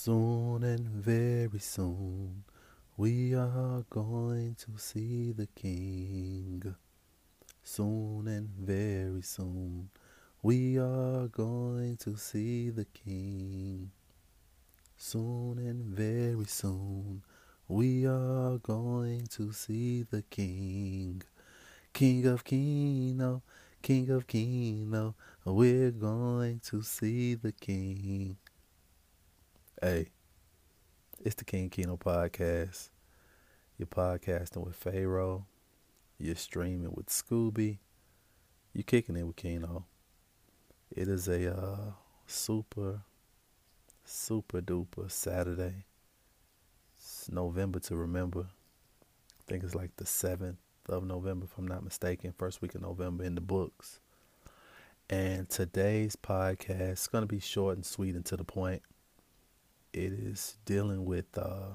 Soon and very soon we are going to see the King. Soon and very soon we are going to see the King. Soon and very soon we are going to see the King. King of Keno, King of Keno, we're going to see the King. Hey, it's the King Keno podcast. You're podcasting with Pharaoh. You're streaming with Scooby. You're kicking it with Keno. It is a uh, super, super duper Saturday. It's November to remember. I think it's like the 7th of November, if I'm not mistaken. First week of November in the books. And today's podcast is going to be short and sweet and to the point it is dealing with uh,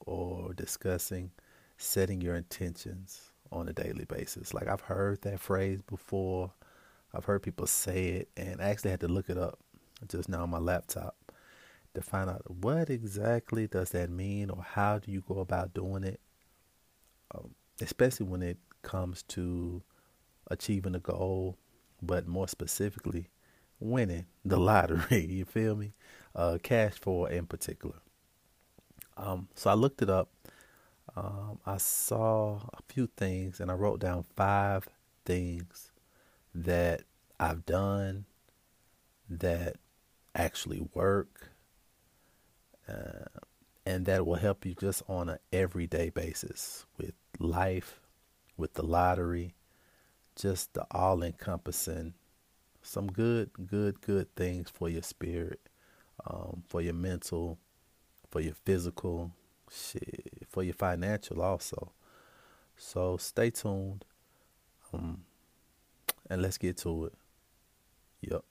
or discussing setting your intentions on a daily basis. Like I've heard that phrase before. I've heard people say it, and I actually had to look it up just now on my laptop to find out what exactly does that mean or how do you go about doing it, um, especially when it comes to achieving a goal, but more specifically, winning the lottery. You feel me? Uh, Cash 4 in particular. Um, so I looked it up. Um, I saw a few things and I wrote down five things that I've done that actually work uh, and that will help you just on an everyday basis with life, with the lottery, just the all encompassing, some good, good, good things for your spirit um, for your mental, for your physical, shit, for your financial also. So stay tuned, um, and let's get to it. Yep.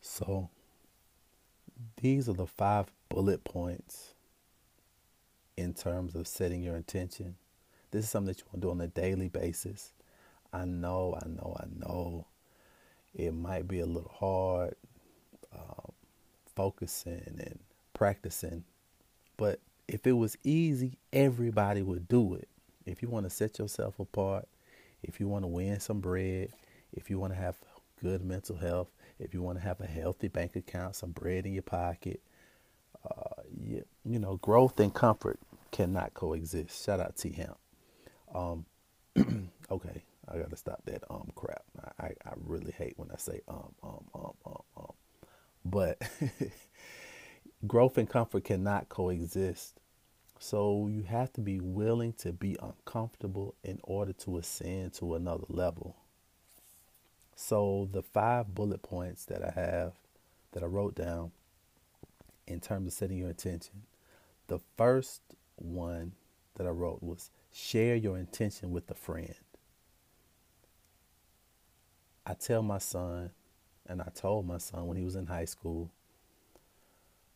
So these are the five bullet points in terms of setting your intention. This is something that you want to do on a daily basis. I know, I know, I know it might be a little hard um, focusing and practicing. But if it was easy, everybody would do it. If you want to set yourself apart, if you want to win some bread, if you want to have good mental health, if you want to have a healthy bank account, some bread in your pocket, uh, you, you know, growth and comfort cannot coexist. Shout out T Hemp. Um, okay, I gotta stop that um crap. I, I really hate when I say um um um um. But growth and comfort cannot coexist. So you have to be willing to be uncomfortable in order to ascend to another level. So the five bullet points that I have that I wrote down in terms of setting your intention. The first one that I wrote was share your intention with a friend. I tell my son, and I told my son when he was in high school,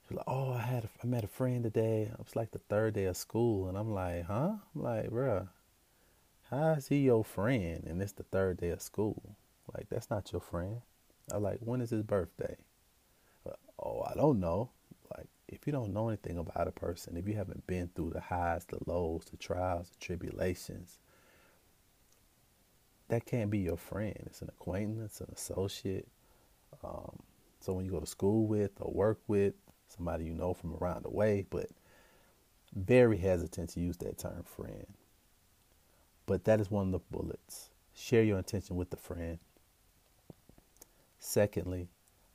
he's like, "Oh, I had a, I met a friend today. It was like the third day of school, and I'm like, huh? I'm like, bruh, how is he your friend? And it's the third day of school. Like, that's not your friend. I'm like, when is his birthday? oh, I don't know. Like, if you don't know anything about a person, if you haven't been through the highs, the lows, the trials, the tribulations, that can't be your friend. It's an acquaintance, an associate. Um, someone you go to school with or work with, somebody you know from around the way, but very hesitant to use that term friend. But that is one of the bullets. Share your intention with the friend. Secondly,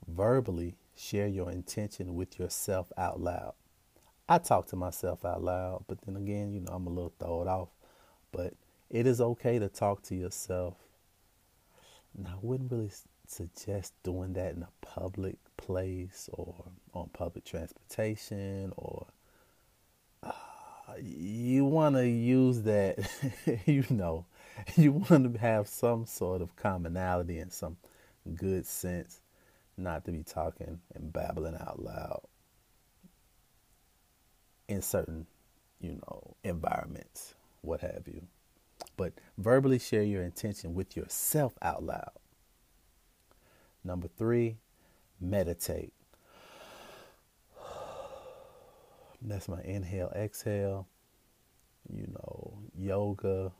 verbally share your intention with yourself out loud. I talk to myself out loud, but then again, you know, I'm a little thrown off. But it is okay to talk to yourself. I wouldn't really suggest doing that in a public place or on public transportation or uh, you want to use that, you know, you want to have some sort of commonality and some good sense not to be talking and babbling out loud in certain, you know, environments, what have you but verbally share your intention with yourself out loud. Number three, meditate. That's my inhale, exhale, you know, yoga,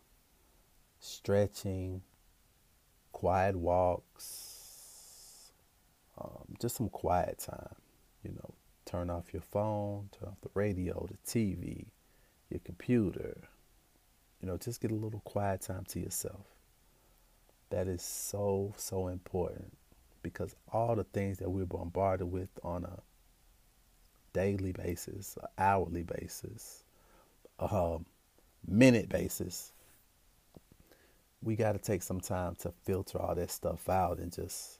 stretching, quiet walks, um, just some quiet time. You know, turn off your phone, turn off the radio, the TV, your computer. You know, just get a little quiet time to yourself. That is so, so important because all the things that we're bombarded with on a daily basis, hourly basis, um, minute basis, we got to take some time to filter all that stuff out and just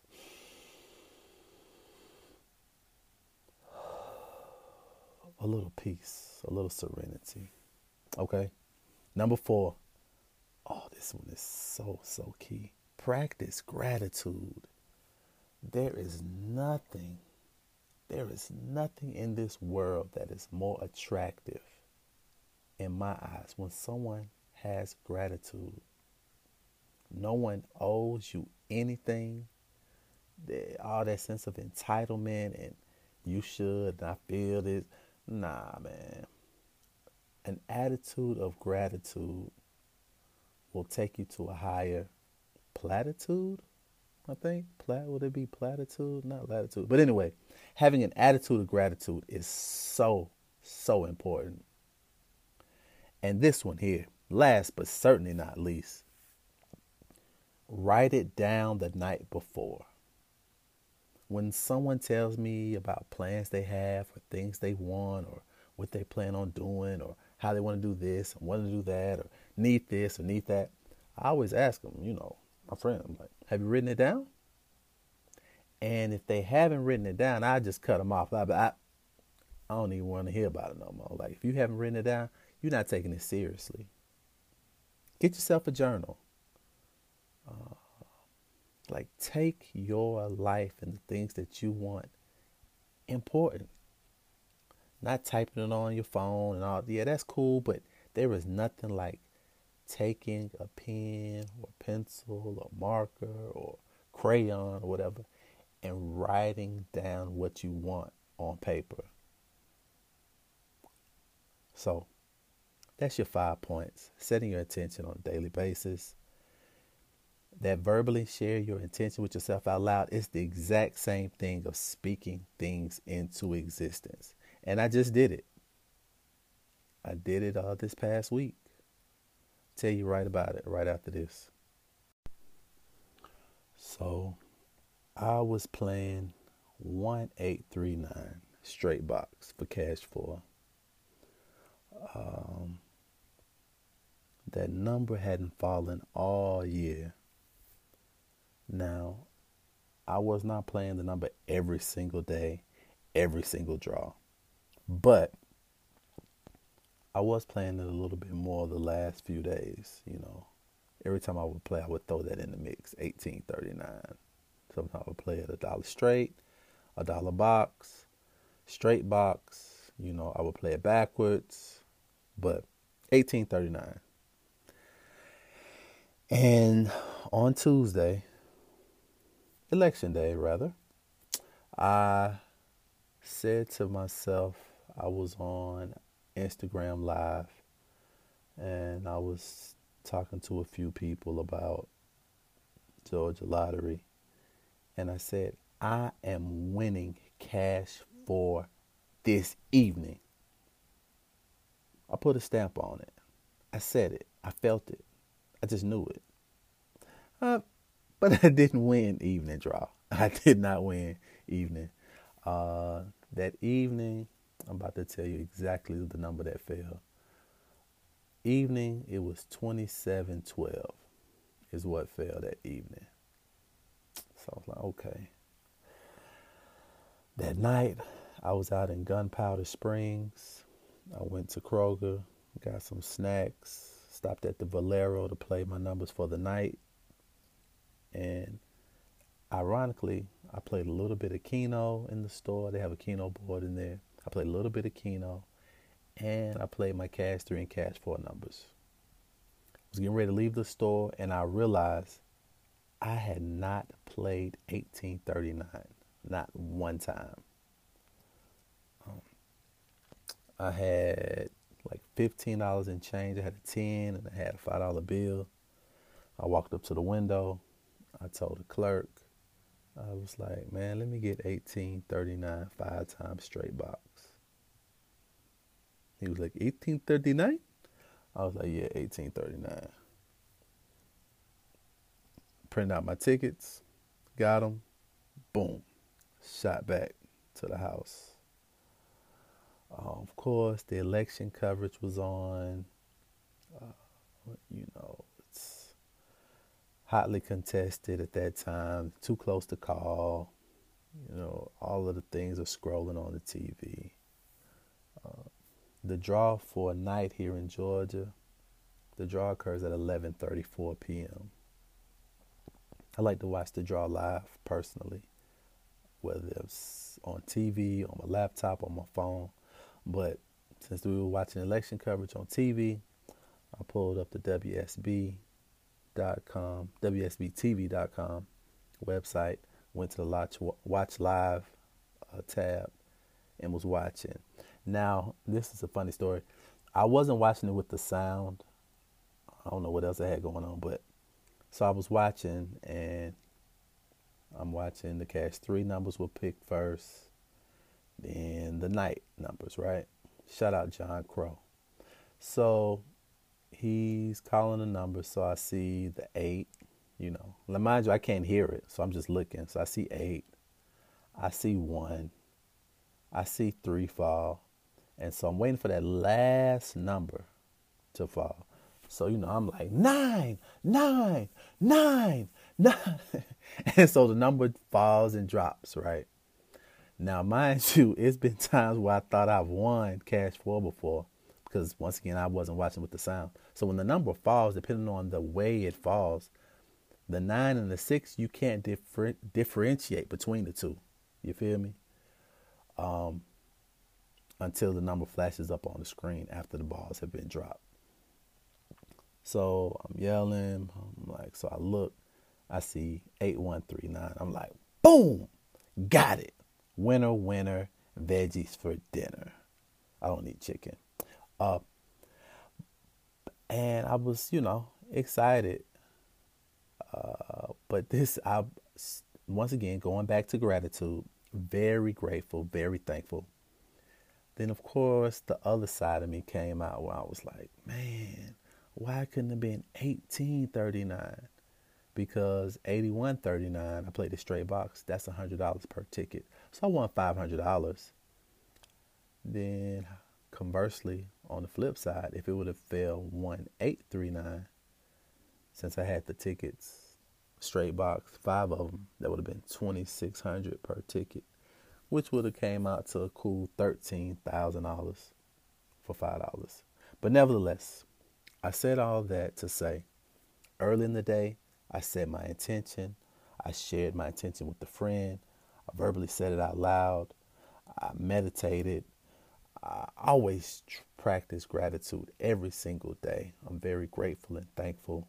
a little peace, a little serenity. Okay? Number four. Oh, this one is so, so key. Practice gratitude. There is nothing, there is nothing in this world that is more attractive in my eyes when someone has gratitude. No one owes you anything. All that sense of entitlement and you should, I feel this. Nah, man. An attitude of gratitude will take you to a higher platitude. I think plat would it be platitude, not latitude. But anyway, having an attitude of gratitude is so so important. And this one here, last but certainly not least, write it down the night before. When someone tells me about plans they have or things they want or what they plan on doing or how they want to do this and want to do that or need this or need that, I always ask them, you know, my friend, I'm like, have you written it down? And if they haven't written it down, I just cut them off. I, I, I don't even want to hear about it no more. Like, if you haven't written it down, you're not taking it seriously. Get yourself a journal. Uh, like, take your life and the things that you want important. Not typing it on your phone and all. Yeah, that's cool, but there is nothing like taking a pen or pencil or marker or crayon or whatever and writing down what you want on paper. So, that's your five points. Setting your intention on a daily basis. That verbally share your intention with yourself out loud is the exact same thing of speaking things into existence. And I just did it. I did it uh, this past week. Tell you right about it right after this. So I was playing 1839 straight box for Cash 4. Um, that number hadn't fallen all year. Now, I was not playing the number every single day, every single draw. But I was playing it a little bit more the last few days, you know. Every time I would play, I would throw that in the mix, 1839. Sometimes I would play it a dollar straight, a dollar box, straight box, you know, I would play it backwards, but 1839. And on Tuesday, election day rather, I said to myself, I was on Instagram Live and I was talking to a few people about Georgia Lottery. And I said, I am winning Cash 4 this evening. I put a stamp on it. I said it. I felt it. I just knew it. Uh, but I didn't win evening draw. I did not win evening. Uh, that evening, I'm about to tell you exactly the number that fell. Evening, it was 2712 is what fell that evening. So I was like, okay. That night, I was out in Gunpowder Springs. I went to Kroger, got some snacks, stopped at the Valero to play my numbers for the night. And ironically, I played a little bit of Keno in the store. They have a Keno board in there. I played a little bit of Keno, and I played my Cash 3 and Cash 4 numbers. I was getting ready to leave the store, and I realized I had not played 1839, not one time. Um, I had like fifteen dollars in change. I had a ten and I had a five dollar bill. I walked up to the window. I told the clerk, I was like, man, let me get eighteen thirty nine five times straight box. He was like, eighteen thirty nine? I was like, yeah, eighteen thirty nine. Printed out my tickets, got them, boom, shot back to the house. Uh, of course, the election coverage was on. Uh, you know, it's hotly contested at that time. Too close to call. You know, all of the things are scrolling on the TV. The draw for a night here in Georgia, the draw occurs at 11:34 p.m. I like to watch the draw live personally, whether it's on TV, on my laptop, on my phone. But since we were watching election coverage on TV, I pulled up the WSB.com, WSBTV.com website, went to the watch, watch live uh, tab, and was watching. Now, this is a funny story. I wasn't watching it with the sound. I don't know what else I had going on, but so I was watching, and I'm watching the cash three numbers were picked first then the night numbers, right? Shout out John Crow. So he's calling the numbers, so I see the eight, you know. Now, mind you, I can't hear it, so I'm just looking. So I see eight, I see one, I see three fall, and so I'm waiting for that last number to fall. So, you know, I'm like, nine, nine, nine, nine. and so the number falls and drops, right? Now, mind you, it's been times where I thought I've won cash four before because once again, I wasn't watching with the sound. So when the number falls, depending on the way it falls, the nine and the six, you can't differ- differentiate between the two. You feel me? Um, until the number flashes up on the screen after the balls have been dropped. So I'm yelling. I'm like, so I look, I see 8139. I'm like, boom, got it. Winner, winner, veggies for dinner. I don't need chicken. Uh, and I was, you know, excited. Uh, but this, I once again going back to gratitude. Very grateful, very thankful. Then, of course, the other side of me came out where I was like, man, why couldn't it have been 1839? because 81.39 I played a straight box. That's $100 per ticket. So I won $500. Then conversely, on the flip side, if it would have fell 1839 since I had the tickets straight box, five of them, that would have been 2600 per ticket, which would have came out to a cool $13,000 for $5. But nevertheless, I said all that to say early in the day, I said my intention. I shared my intention with a friend. I verbally said it out loud. I meditated. I always practice gratitude every single day. I'm very grateful and thankful.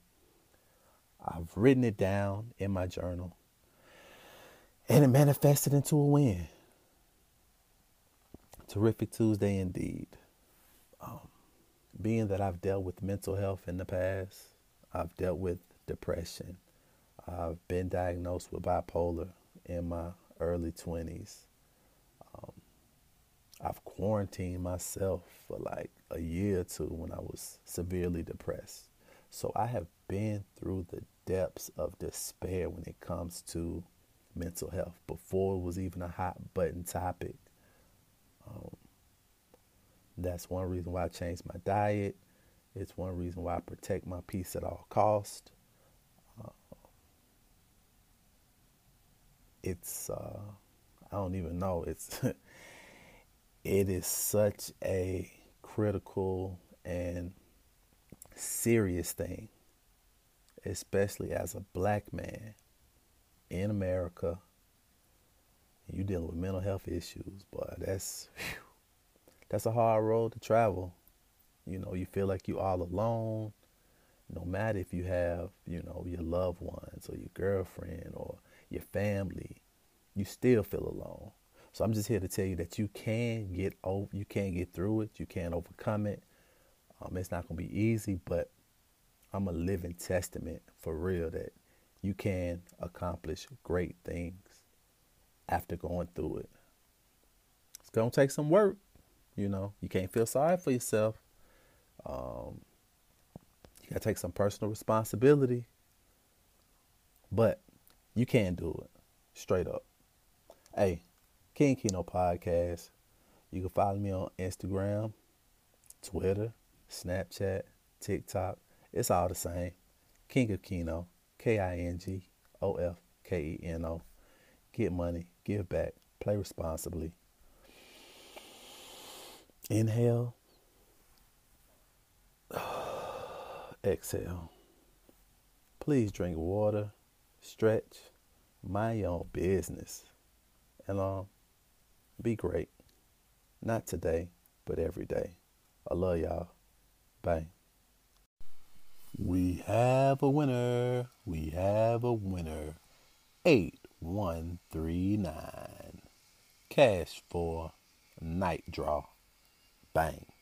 I've written it down in my journal and it manifested into a win. Terrific Tuesday indeed. Um, being that I've dealt with mental health in the past, I've dealt with depression. I've been diagnosed with bipolar in my early 20s. Um, I've quarantined myself for like a year or two when I was severely depressed. So I have been through the depths of despair when it comes to mental health before it was even a hot button topic. That's one reason why I changed my diet. It's one reason why I protect my peace at all cost. it's uh, I don't even know. It's it is such a critical and serious thing, especially as a black man in America. You dealing with mental health issues, but that's whew, that's a hard road to travel. You know, you feel like you're all alone. No matter if you have, you know, your loved ones or your girlfriend or your family, you still feel alone. So I'm just here to tell you that you can get over, you can get through it, you can overcome it. Um, it's not gonna be easy, but I'm a living testament for real that you can accomplish great things after going through it. It's gonna take some work, you know. You can't feel sorry for yourself. Um, you gotta take some personal responsibility, but you can do it straight up. Hey, King Keno Podcast. You can follow me on Instagram, Twitter, Snapchat, TikTok. It's all the same. King of Keno, K I N G O F K E N O. Get money, give back, play responsibly. Inhale, exhale. Please drink water, stretch, mind your own business, and um, be great. Not today, but every day. I love y'all. Bye. We have a winner. We have a winner. 8139. Cash 4 night draw. Bang.